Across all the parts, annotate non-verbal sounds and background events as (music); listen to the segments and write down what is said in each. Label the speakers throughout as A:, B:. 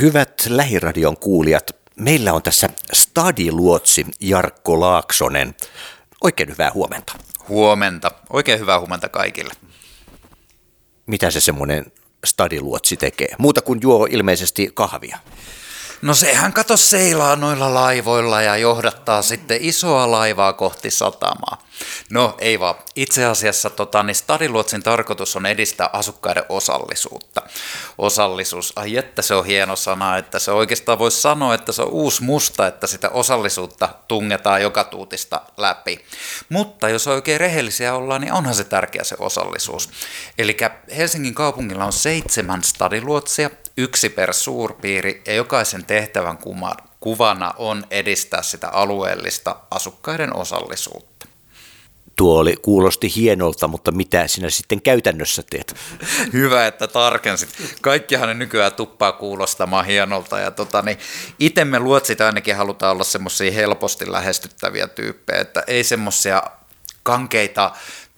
A: Hyvät Lähiradion kuulijat, meillä on tässä stadiluotsi Jarkko Laaksonen. Oikein hyvää huomenta.
B: Huomenta. Oikein hyvää huomenta kaikille.
A: Mitä se semmoinen stadiluotsi tekee? Muuta kuin juo ilmeisesti kahvia.
B: No sehän kato seilaa noilla laivoilla ja johdattaa sitten isoa laivaa kohti satamaa. No ei vaan. Itse asiassa tota, niin Stadiluotsin tarkoitus on edistää asukkaiden osallisuutta. Osallisuus, ai että se on hieno sana, että se oikeastaan voisi sanoa, että se on uusi musta, että sitä osallisuutta tungetaan joka tuutista läpi. Mutta jos oikein rehellisiä ollaan, niin onhan se tärkeä se osallisuus. Eli Helsingin kaupungilla on seitsemän stadiluotsia, yksi per suurpiiri ja jokaisen tehtävän kuvana on edistää sitä alueellista asukkaiden osallisuutta.
A: Tuo oli, kuulosti hienolta, mutta mitä sinä sitten käytännössä teet? (laughs)
B: Hyvä, että tarkensit. Kaikkihan ne nykyään tuppaa kuulostamaan hienolta. Ja tota, niin itse me luotsit ainakin halutaan olla semmoisia helposti lähestyttäviä tyyppejä, että ei semmoisia kankeita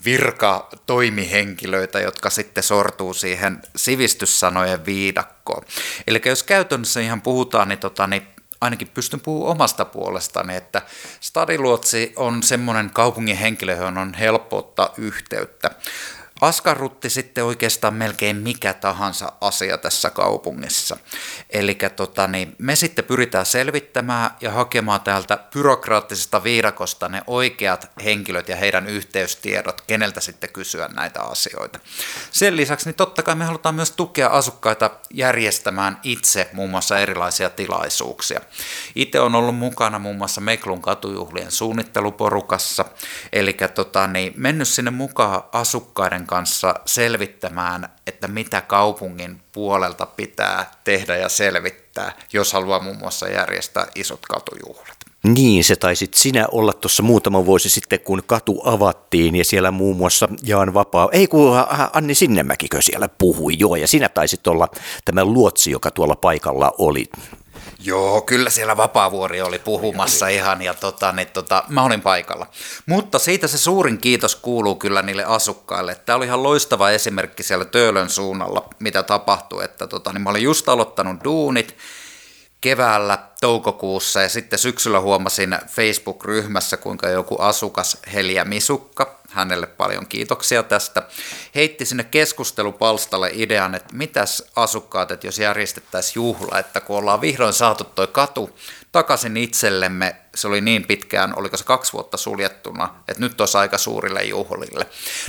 B: virka-toimihenkilöitä, jotka sitten sortuu siihen sivistyssanojen viidakkoon. Eli jos käytännössä ihan puhutaan, niin, tota, niin ainakin pystyn puhumaan omasta puolestani, että Stadiluotsi on semmoinen kaupungin henkilö, johon on helppo ottaa yhteyttä askarrutti sitten oikeastaan melkein mikä tahansa asia tässä kaupungissa. Eli tota, niin me sitten pyritään selvittämään ja hakemaan täältä byrokraattisesta viidakosta ne oikeat henkilöt ja heidän yhteystiedot, keneltä sitten kysyä näitä asioita. Sen lisäksi niin totta kai me halutaan myös tukea asukkaita järjestämään itse muun muassa erilaisia tilaisuuksia. Itse on ollut mukana muun muassa Meklun katujuhlien suunnitteluporukassa, eli tota, niin mennyt sinne mukaan asukkaiden kanssa selvittämään, että mitä kaupungin puolelta pitää tehdä ja selvittää, jos haluaa muun muassa järjestää isot katujuhlat.
A: Niin, se taisit sinä olla tuossa muutama vuosi sitten, kun katu avattiin ja siellä muun muassa Jaan Vapaa, ei kun Anni Sinnemäkikö siellä puhui, joo, ja sinä taisit olla tämä luotsi, joka tuolla paikalla oli.
B: Joo, kyllä siellä Vapaavuori oli puhumassa ihan ja tota, niin, tota, mä olin paikalla. Mutta siitä se suurin kiitos kuuluu kyllä niille asukkaille. Tämä oli ihan loistava esimerkki siellä Töölön suunnalla, mitä tapahtui. Että, tota, niin mä olin just aloittanut duunit keväällä toukokuussa ja sitten syksyllä huomasin Facebook-ryhmässä, kuinka joku asukas Helia Misukka, hänelle paljon kiitoksia tästä, heitti sinne keskustelupalstalle idean, että mitäs asukkaat, että jos järjestettäisiin juhla, että kun ollaan vihdoin saatu toi katu takaisin itsellemme, se oli niin pitkään, oliko se kaksi vuotta suljettuna, että nyt olisi aika suurille juhlille.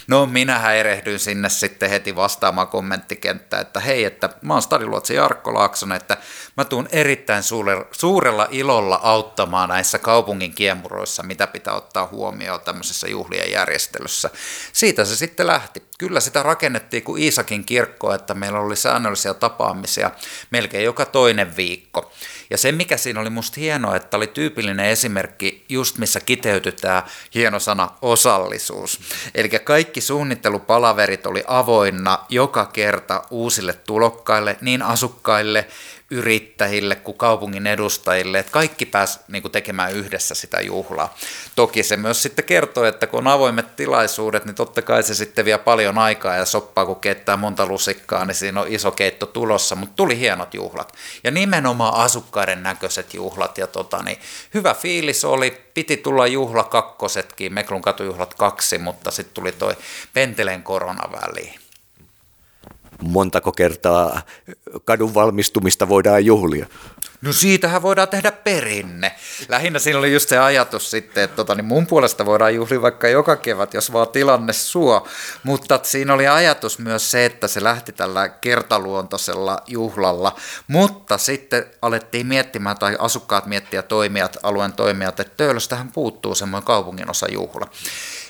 B: No minähän erehdyin sinne sitten heti vastaamaan kommenttikenttään, että hei, että mä oon Stadiluotsi Jarkko Laaksonen, että mä tuun erittäin suurella ilolla auttamaan näissä kaupungin kiemuroissa, mitä pitää ottaa huomioon tämmöisessä juhlien järjestelyssä. Siitä se sitten lähti. Kyllä sitä rakennettiin kuin Iisakin kirkko, että meillä oli säännöllisiä tapaamisia melkein joka toinen viikko. Ja se, mikä siinä oli musta hienoa, että oli tyypillinen esimerkki just missä kiteytytään hieno sana osallisuus. Eli kaikki suunnittelupalaverit oli avoinna joka kerta uusille tulokkaille, niin asukkaille, yrittäjille kuin kaupungin edustajille, että kaikki pääsi niin kuin tekemään yhdessä sitä juhlaa. Toki se myös sitten kertoo, että kun on avoimet tilaisuudet, niin totta kai se sitten vie paljon aikaa ja soppaa, kun keittää monta lusikkaa, niin siinä on iso keitto tulossa, mutta tuli hienot juhlat. Ja nimenomaan asukkaiden näköiset juhlat ja tota, niin hyvä fiilis oli, piti tulla juhla kakkosetkin, Meklun katujuhlat kaksi, mutta sitten tuli toi Penteleen korona väliin
A: montako kertaa kadun valmistumista voidaan juhlia?
B: No siitähän voidaan tehdä perinne. Lähinnä siinä oli just se ajatus sitten, että tota, niin mun puolesta voidaan juhlia vaikka joka kevät, jos vaan tilanne suo. Mutta siinä oli ajatus myös se, että se lähti tällä kertaluontoisella juhlalla. Mutta sitten alettiin miettimään, tai asukkaat miettiä toimijat, alueen toimijat, että Töölöstähän puuttuu semmoinen kaupungin osa juhla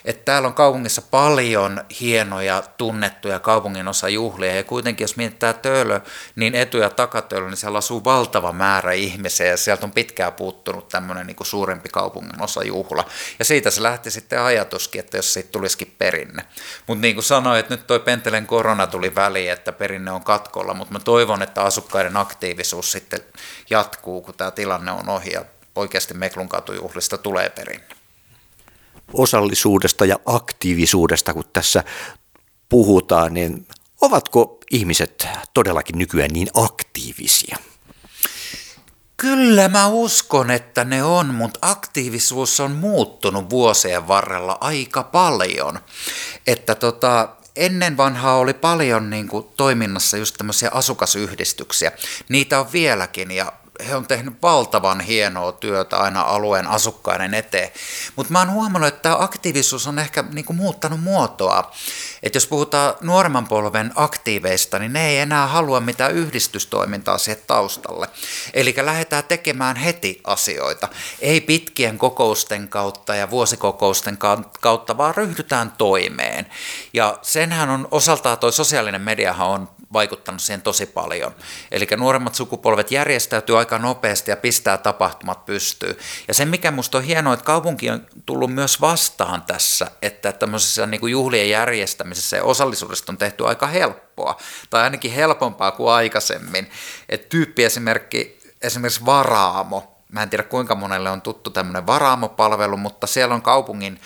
B: että täällä on kaupungissa paljon hienoja tunnettuja kaupungin osa juhlia ja kuitenkin jos mietitään Töölö, niin etu- ja takatöölö, niin siellä asuu valtava määrä ihmisiä ja sieltä on pitkään puuttunut tämmöinen niin suurempi kaupungin osa juhla. Ja siitä se lähti sitten ajatuskin, että jos siitä tulisikin perinne. Mutta niin kuin sanoin, että nyt toi Pentelen korona tuli väliin, että perinne on katkolla, mutta mä toivon, että asukkaiden aktiivisuus sitten jatkuu, kun tämä tilanne on ohi ja oikeasti Meklun katujuhlista tulee perinne
A: osallisuudesta ja aktiivisuudesta, kun tässä puhutaan, niin ovatko ihmiset todellakin nykyään niin aktiivisia?
B: Kyllä mä uskon, että ne on, mutta aktiivisuus on muuttunut vuosien varrella aika paljon. Että tota, ennen vanhaa oli paljon niin kuin, toiminnassa just tämmöisiä asukasyhdistyksiä. Niitä on vieläkin ja he on tehnyt valtavan hienoa työtä aina alueen asukkaiden eteen. Mutta mä oon huomannut, että tämä aktiivisuus on ehkä niinku muuttanut muotoa. Että jos puhutaan nuoremman polven aktiiveista, niin ne ei enää halua mitään yhdistystoimintaa siihen taustalle. Eli lähdetään tekemään heti asioita. Ei pitkien kokousten kautta ja vuosikokousten kautta, vaan ryhdytään toimeen. Ja senhän on osaltaan, toi sosiaalinen mediahan on vaikuttanut siihen tosi paljon. Eli nuoremmat sukupolvet järjestäytyy aika nopeasti ja pistää tapahtumat pystyyn. Ja se, mikä minusta on hienoa, että kaupunki on tullut myös vastaan tässä, että tämmöisessä niin kuin juhlien järjestämisessä ja osallisuudesta on tehty aika helppoa, tai ainakin helpompaa kuin aikaisemmin. Et tyyppiesimerkki, esimerkiksi Varaamo, mä en tiedä kuinka monelle on tuttu tämmöinen Varaamo-palvelu, mutta siellä on kaupungin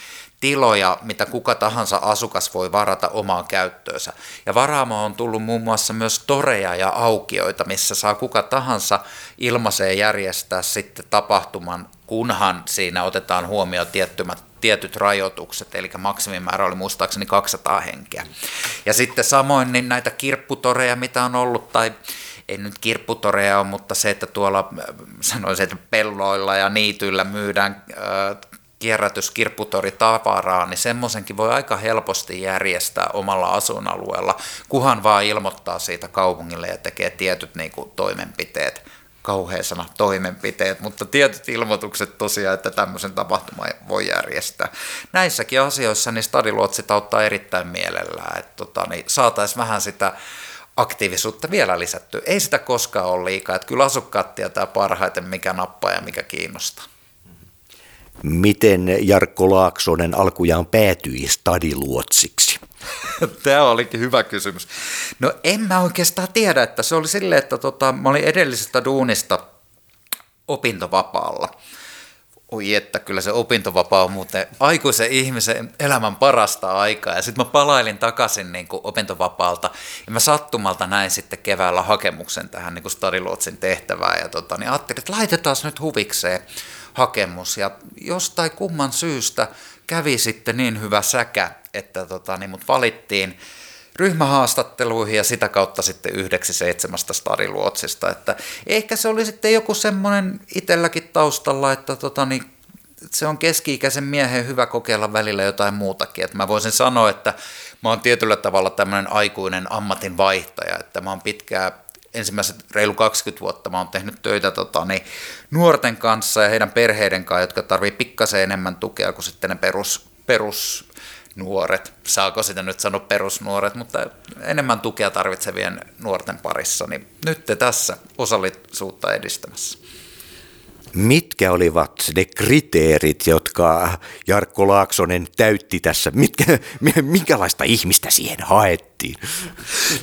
B: tiloja, mitä kuka tahansa asukas voi varata omaan käyttöönsä. Ja varaamo on tullut muun muassa myös toreja ja aukioita, missä saa kuka tahansa ilmaiseen järjestää sitten tapahtuman, kunhan siinä otetaan huomioon tiettymät tietyt rajoitukset, eli maksimimäärä oli muistaakseni 200 henkeä. Ja sitten samoin niin näitä kirpputoreja, mitä on ollut, tai ei nyt kirpputoreja ole, mutta se, että tuolla sanoisin, että pelloilla ja niityillä myydään kierrätys, kirpputori, tavaraa, niin semmoisenkin voi aika helposti järjestää omalla asuinalueella, kuhan vaan ilmoittaa siitä kaupungille ja tekee tietyt niin kuin, toimenpiteet kauhea sana toimenpiteet, mutta tietyt ilmoitukset tosiaan, että tämmöisen tapahtuman voi järjestää. Näissäkin asioissa niin stadiluotsit auttaa erittäin mielellään, että tota, niin saataisiin vähän sitä aktiivisuutta vielä lisättyä. Ei sitä koskaan ole liikaa, että kyllä asukkaat tietää parhaiten, mikä nappaa ja mikä kiinnostaa.
A: Miten Jarkko Laaksonen alkujaan päätyi stadiluotsiksi? (laughs)
B: Tämä olikin hyvä kysymys. No en mä oikeastaan tiedä, että se oli silleen, että tota, mä olin edellisestä duunista opintovapaalla. Oi että, kyllä se opintovapaa on muuten aikuisen ihmisen elämän parasta aikaa. Ja sitten mä palailin takaisin niin kuin opintovapaalta ja mä sattumalta näin sitten keväällä hakemuksen tähän niin kuin Stadiluotsin tehtävään. Ja tota, niin ajattelin, että laitetaan nyt huvikseen hakemus. Ja jostain kumman syystä kävi sitten niin hyvä säkä, että tota, niin mut valittiin ryhmähaastatteluihin ja sitä kautta sitten yhdeksi seitsemästä stadiluotsista. Että ehkä se oli sitten joku semmoinen itselläkin taustalla, että tota, niin se on keski-ikäisen miehen hyvä kokeilla välillä jotain muutakin. Että mä voisin sanoa, että mä oon tietyllä tavalla tämmöinen aikuinen ammatin vaihtaja, että mä oon pitkään ensimmäiset reilu 20 vuotta mä oon tehnyt töitä tota, niin, nuorten kanssa ja heidän perheiden kanssa, jotka tarvii pikkasen enemmän tukea kuin sitten ne perus, perus nuoret, saako sitä nyt sanoa perusnuoret, mutta enemmän tukea tarvitsevien nuorten parissa, niin nyt te tässä osallisuutta edistämässä.
A: Mitkä olivat ne kriteerit, jotka Jarkko Laaksonen täytti tässä? Mitkä, minkälaista ihmistä siihen haettiin?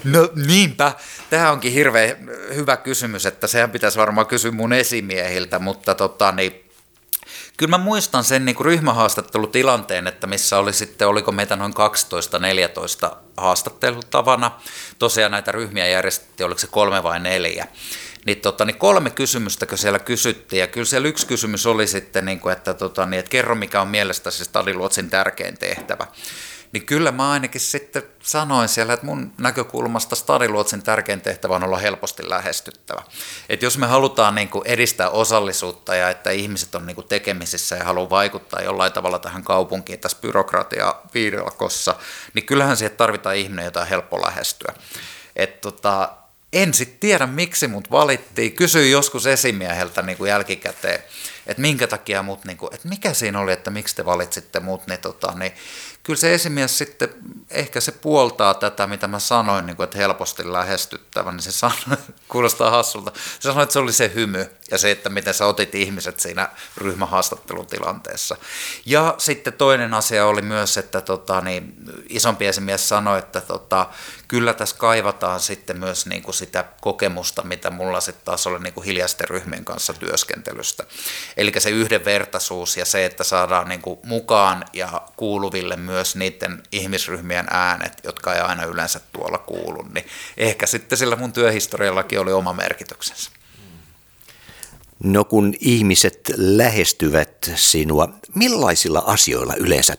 B: No niinpä. Tämä onkin hirveän hyvä kysymys, että sehän pitäisi varmaan kysyä mun esimiehiltä, mutta tota, niin, kyllä mä muistan sen niin kuin ryhmähaastattelutilanteen, että missä oli sitten, oliko meitä noin 12-14 haastattelutavana. Tosiaan näitä ryhmiä järjestettiin, oliko se kolme vai neljä niin, tota, niin kolme kysymystä, kun siellä kysyttiin, ja kyllä siellä yksi kysymys oli sitten, niin kuin, että, tota, niin, että kerro mikä on mielestäsi Stadiluotsin tärkein tehtävä. Niin kyllä mä ainakin sitten sanoin siellä, että mun näkökulmasta Stadiluotsin tärkein tehtävä on olla helposti lähestyttävä. Että jos me halutaan niin kuin edistää osallisuutta ja että ihmiset on niin kuin tekemisissä ja haluaa vaikuttaa jollain tavalla tähän kaupunkiin tässä byrokratia viidakossa, niin kyllähän siihen tarvitaan ihminen, jota on helppo lähestyä. Et tota, en sitten tiedä, miksi mut valittiin. Kysyin joskus esimieheltä niin kuin jälkikäteen, että minkä takia mut, niin kuin, että mikä siinä oli, että miksi te valitsitte mut, niin, tota, niin kyllä se esimies sitten, ehkä se puoltaa tätä, mitä mä sanoin, niin kuin, että helposti lähestyttävä, niin se sanoi, (laughs) kuulostaa hassulta, se sanoi, että se oli se hymy ja se, että miten sä otit ihmiset siinä ryhmähaastattelutilanteessa. Ja sitten toinen asia oli myös, että tota, niin, isompi esimies sanoi, että tota, kyllä tässä kaivataan sitten myös niin kuin sitä kokemusta, mitä mulla sitten taas oli niin kuin hiljaisten ryhmien kanssa työskentelystä. Eli se yhdenvertaisuus ja se, että saadaan niin kuin mukaan ja kuuluville myös niiden ihmisryhmien äänet, jotka ei aina yleensä tuolla kuulu, niin ehkä sitten sillä mun työhistoriallakin oli oma merkityksensä.
A: No kun ihmiset lähestyvät sinua, millaisilla asioilla yleensä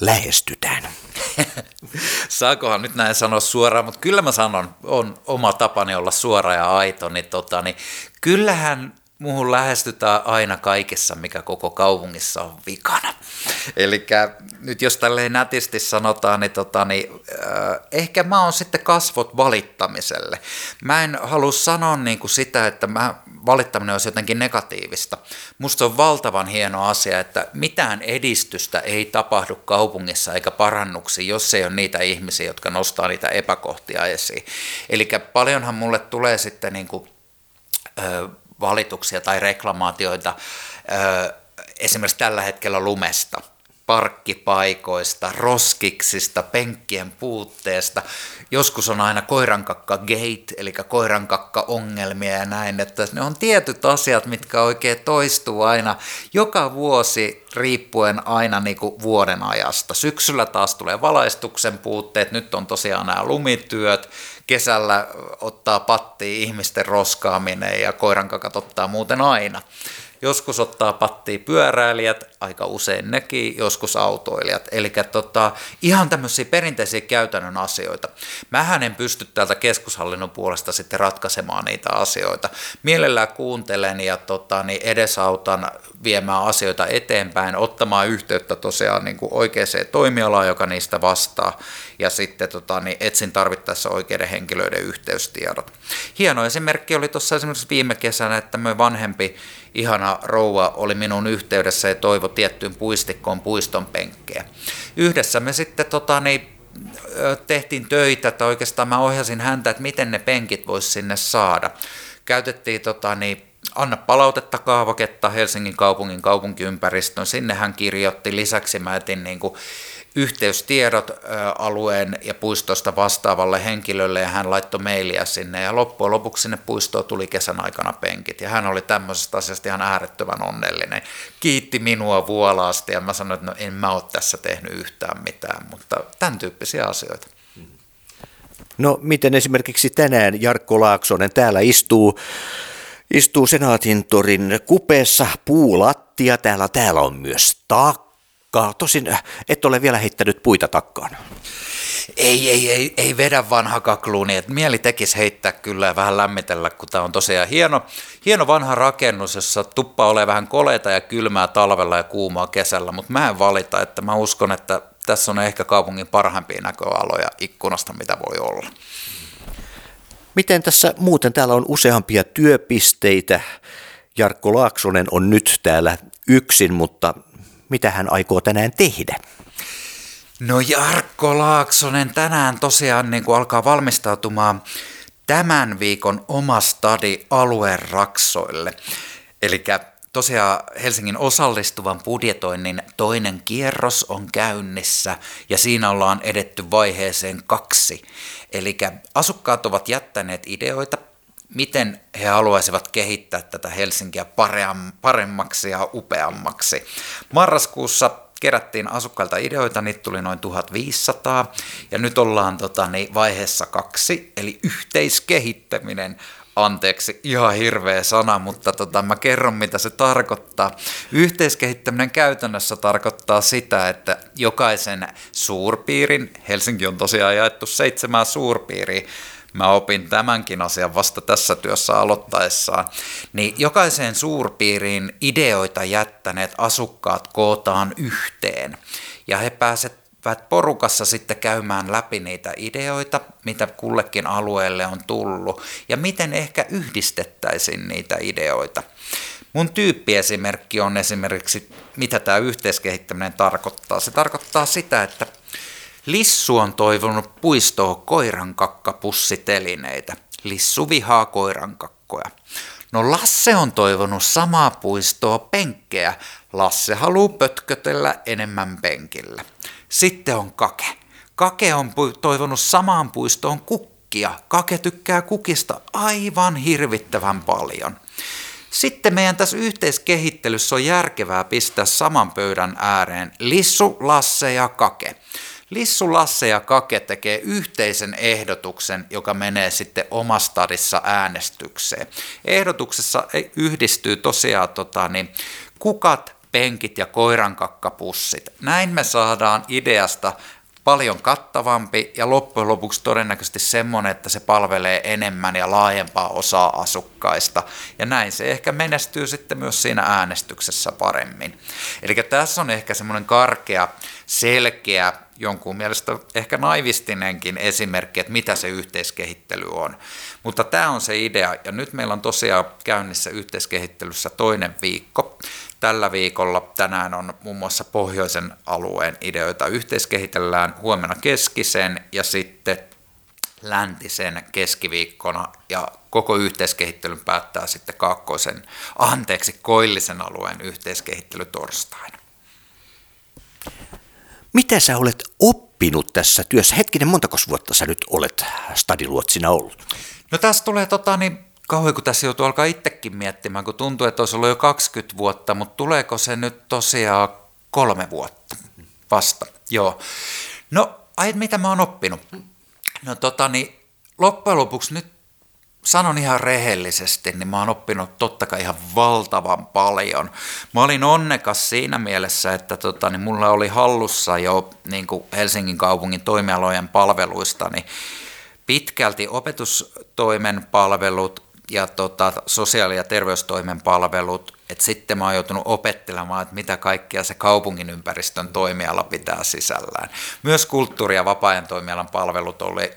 A: lähestytään? (laughs)
B: Saakohan nyt näin sanoa suoraan, mutta kyllä mä sanon, on oma tapani olla suora ja aito, niin, tota, niin kyllähän muuhun lähestytään aina kaikessa, mikä koko kaupungissa on vikana. Eli nyt jos tälleen nätisti sanotaan, niin, tota, niin äh, ehkä mä oon sitten kasvot valittamiselle. Mä en halua sanoa niin kuin sitä, että mä, valittaminen olisi jotenkin negatiivista. Musta on valtavan hieno asia, että mitään edistystä ei tapahdu kaupungissa eikä parannuksi, jos ei ole niitä ihmisiä, jotka nostaa niitä epäkohtia esiin. Eli paljonhan mulle tulee sitten niin kuin, äh, valituksia tai reklamaatioita esimerkiksi tällä hetkellä lumesta, parkkipaikoista, roskiksista, penkkien puutteesta. Joskus on aina koirankakka gate, eli koirankakka ongelmia ja näin, että ne on tietyt asiat, mitkä oikein toistuu aina joka vuosi riippuen aina niin kuin vuoden ajasta. Syksyllä taas tulee valaistuksen puutteet, nyt on tosiaan nämä lumityöt, kesällä ottaa patti ihmisten roskaaminen ja koirankakat ottaa muuten aina. Joskus ottaa pattiin pyöräilijät, aika usein nekin, joskus autoilijat. Eli tota, ihan tämmöisiä perinteisiä käytännön asioita. Mähän en pysty täältä keskushallinnon puolesta sitten ratkaisemaan niitä asioita. Mielellään kuuntelen ja tota, niin edesautan viemään asioita eteenpäin, ottamaan yhteyttä tosiaan niin kuin oikeaan toimialaan, joka niistä vastaa, ja sitten tota, niin etsin tarvittaessa oikeiden henkilöiden yhteystiedot. Hieno esimerkki oli tuossa esimerkiksi viime kesänä, että me vanhempi ihana rouva oli minun yhteydessä ja toivo tiettyyn puistikkoon puiston penkkejä. Yhdessä me sitten tota, niin, tehtiin töitä, että oikeastaan mä ohjasin häntä, että miten ne penkit voisi sinne saada. Käytettiin tota, niin, anna palautetta kaavaketta Helsingin kaupungin kaupunkiympäristön. Sinne hän kirjoitti. Lisäksi mä etin niin kuin yhteystiedot alueen ja puistosta vastaavalle henkilölle ja hän laittoi mailia sinne ja loppujen lopuksi sinne puistoon tuli kesän aikana penkit ja hän oli tämmöisestä asiasta ihan äärettömän onnellinen. Kiitti minua vuolaasti ja mä sanoin, että no en mä ole tässä tehnyt yhtään mitään, mutta tämän tyyppisiä asioita.
A: No miten esimerkiksi tänään Jarkko Laaksonen täällä istuu istuu Senaatin torin kupeessa puulattia. Täällä, täällä on myös takka. Tosin äh, et ole vielä heittänyt puita takkaan.
B: Ei, ei, ei, ei vedä vanha kakluuni. Et mieli tekisi heittää kyllä ja vähän lämmitellä, kun tämä on tosiaan hieno, hieno vanha rakennus, jossa tuppa ole vähän koleita ja kylmää talvella ja kuumaa kesällä, mutta mä en valita, että mä uskon, että tässä on ehkä kaupungin parhaimpia näköaloja ikkunasta, mitä voi olla.
A: Miten tässä muuten täällä on useampia työpisteitä? Jarkko Laaksonen on nyt täällä yksin, mutta mitä hän aikoo tänään tehdä?
B: No Jarkko Laaksonen tänään tosiaan niin kuin alkaa valmistautumaan tämän viikon oma stadi alueen raksoille. Eli tosiaan Helsingin osallistuvan budjetoinnin toinen kierros on käynnissä ja siinä ollaan edetty vaiheeseen kaksi. Eli asukkaat ovat jättäneet ideoita, miten he haluaisivat kehittää tätä Helsinkiä paremmaksi ja upeammaksi. Marraskuussa kerättiin asukkailta ideoita, niitä tuli noin 1500, ja nyt ollaan tota, niin, vaiheessa kaksi, eli yhteiskehittäminen anteeksi, ihan hirveä sana, mutta tota, mä kerron mitä se tarkoittaa. Yhteiskehittäminen käytännössä tarkoittaa sitä, että jokaisen suurpiirin, Helsinki on tosiaan jaettu seitsemään suurpiiriä, mä opin tämänkin asian vasta tässä työssä aloittaessaan, niin jokaiseen suurpiiriin ideoita jättäneet asukkaat kootaan yhteen ja he pääsevät pääsevät porukassa sitten käymään läpi niitä ideoita, mitä kullekin alueelle on tullut, ja miten ehkä yhdistettäisiin niitä ideoita. Mun tyyppiesimerkki on esimerkiksi, mitä tämä yhteiskehittäminen tarkoittaa. Se tarkoittaa sitä, että Lissu on toivonut puistoon koirankakkapussitelineitä. Lissu vihaa koirankakkoja. No Lasse on toivonut samaa puistoa penkkejä. Lasse haluaa pötkötellä enemmän penkillä. Sitten on Kake. Kake on toivonut samaan puistoon kukkia. Kake tykkää kukista aivan hirvittävän paljon. Sitten meidän tässä yhteiskehittelyssä on järkevää pistää saman pöydän ääreen Lissu, Lasse ja Kake. Lissu, Lasse ja Kake tekee yhteisen ehdotuksen, joka menee sitten omastadissa äänestykseen. Ehdotuksessa yhdistyy tosiaan tota, niin, kukat, penkit ja koirankakkapussit. Näin me saadaan ideasta paljon kattavampi ja loppujen lopuksi todennäköisesti semmoinen, että se palvelee enemmän ja laajempaa osaa asukkaista. Ja näin se ehkä menestyy sitten myös siinä äänestyksessä paremmin. Eli tässä on ehkä semmoinen karkea, selkeä, jonkun mielestä ehkä naivistinenkin esimerkki, että mitä se yhteiskehittely on. Mutta tämä on se idea, ja nyt meillä on tosiaan käynnissä yhteiskehittelyssä toinen viikko. Tällä viikolla tänään on muun muassa pohjoisen alueen ideoita yhteiskehitellään, huomenna keskisen ja sitten läntisen keskiviikkona ja koko yhteiskehittelyn päättää sitten kaakkoisen, anteeksi, koillisen alueen yhteiskehittely torstaina.
A: Mitä sä olet oppinut tässä työssä? Hetkinen, montako vuotta sä nyt olet stadiluotsina ollut?
B: No tässä tulee tota, niin kauhean, kun tässä joutuu alkaa itsekin miettimään, kun tuntuu, että olisi ollut jo 20 vuotta, mutta tuleeko se nyt tosiaan kolme vuotta vasta? Joo. No, ai, mitä mä oon oppinut? No tota niin, loppujen lopuksi nyt sanon ihan rehellisesti, niin mä oon oppinut totta kai ihan valtavan paljon. Mä olin onnekas siinä mielessä, että tota, niin mulla oli hallussa jo niin kuin Helsingin kaupungin toimialojen palveluista niin pitkälti opetustoimen palvelut, ja tota, sosiaali- ja terveystoimen palvelut, että sitten mä oon joutunut opettelemaan, että mitä kaikkea se kaupungin ympäristön toimiala pitää sisällään. Myös kulttuuri- ja vapaa-ajan toimialan palvelut oli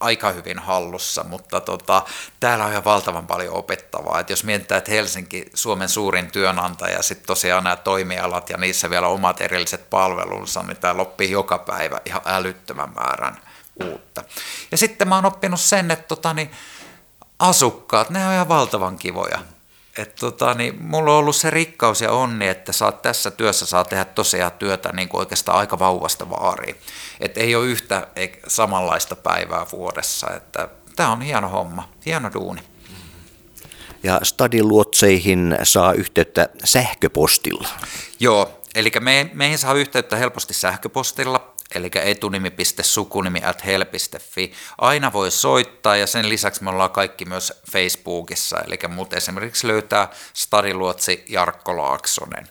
B: aika hyvin hallussa, mutta tota, täällä on ihan valtavan paljon opettavaa. Et jos mietitään, että Helsinki, Suomen suurin työnantaja, ja sitten tosiaan nämä toimialat ja niissä vielä omat erilliset palvelunsa, niin täällä oppii joka päivä ihan älyttömän määrän uutta. Ja sitten mä oon oppinut sen, että tota, niin, asukkaat, ne on ihan valtavan kivoja. Et tota, niin mulla on ollut se rikkaus ja onni, että saat tässä työssä saa tehdä tosiaan työtä niin kuin oikeastaan aika vauvasta vaariin. Et ei ole yhtä ei, samanlaista päivää vuodessa. Että tämä on hieno homma, hieno duuni.
A: Ja stadiluotseihin saa yhteyttä sähköpostilla.
B: Joo, eli me, meihin saa yhteyttä helposti sähköpostilla eli etunimi.sukunimi. Aina voi soittaa ja sen lisäksi me ollaan kaikki myös Facebookissa, eli mut esimerkiksi löytää Stadiluotsi Jarkko Laaksonen.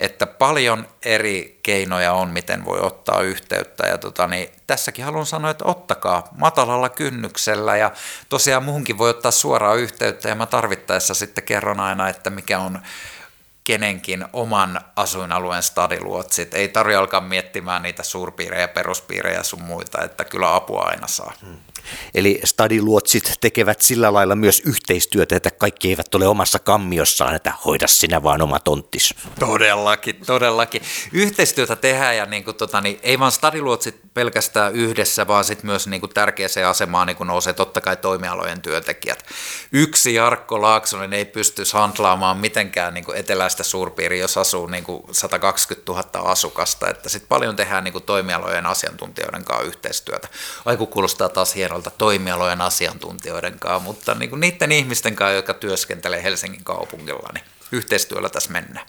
B: Että paljon eri keinoja on, miten voi ottaa yhteyttä. Ja tota, niin tässäkin haluan sanoa, että ottakaa matalalla kynnyksellä. Ja tosiaan muhunkin voi ottaa suoraan yhteyttä ja mä tarvittaessa sitten kerron aina, että mikä on kenenkin oman asuinalueen stadiluotsit. Ei tarvitse alkaa miettimään niitä suurpiirejä, peruspiirejä sun muita, että kyllä apua aina saa. Hmm.
A: Eli stadiluotsit tekevät sillä lailla myös yhteistyötä, että kaikki eivät ole omassa kammiossaan, että hoida sinä vaan oma tonttis.
B: Todellakin, todellakin. Yhteistyötä tehdään ja niin kuin, tota, niin, ei vaan stadiluotsit pelkästään yhdessä, vaan sitten myös niin kuin, tärkeäseen asemaan niin kuin nousee totta kai toimialojen työntekijät. Yksi Jarkko Laaksonen ei pysty handlaamaan mitenkään niin kuin eteläistä suurpiiriä, jos asuu niin kuin 120 000 asukasta, että sitten paljon tehdään niin kuin, toimialojen asiantuntijoiden kanssa yhteistyötä. Aiku kuulostaa taas hieno noilta toimialojen asiantuntijoiden kanssa, mutta niin kuin niiden ihmisten kanssa, jotka työskentelee Helsingin kaupungilla, niin yhteistyöllä tässä mennään.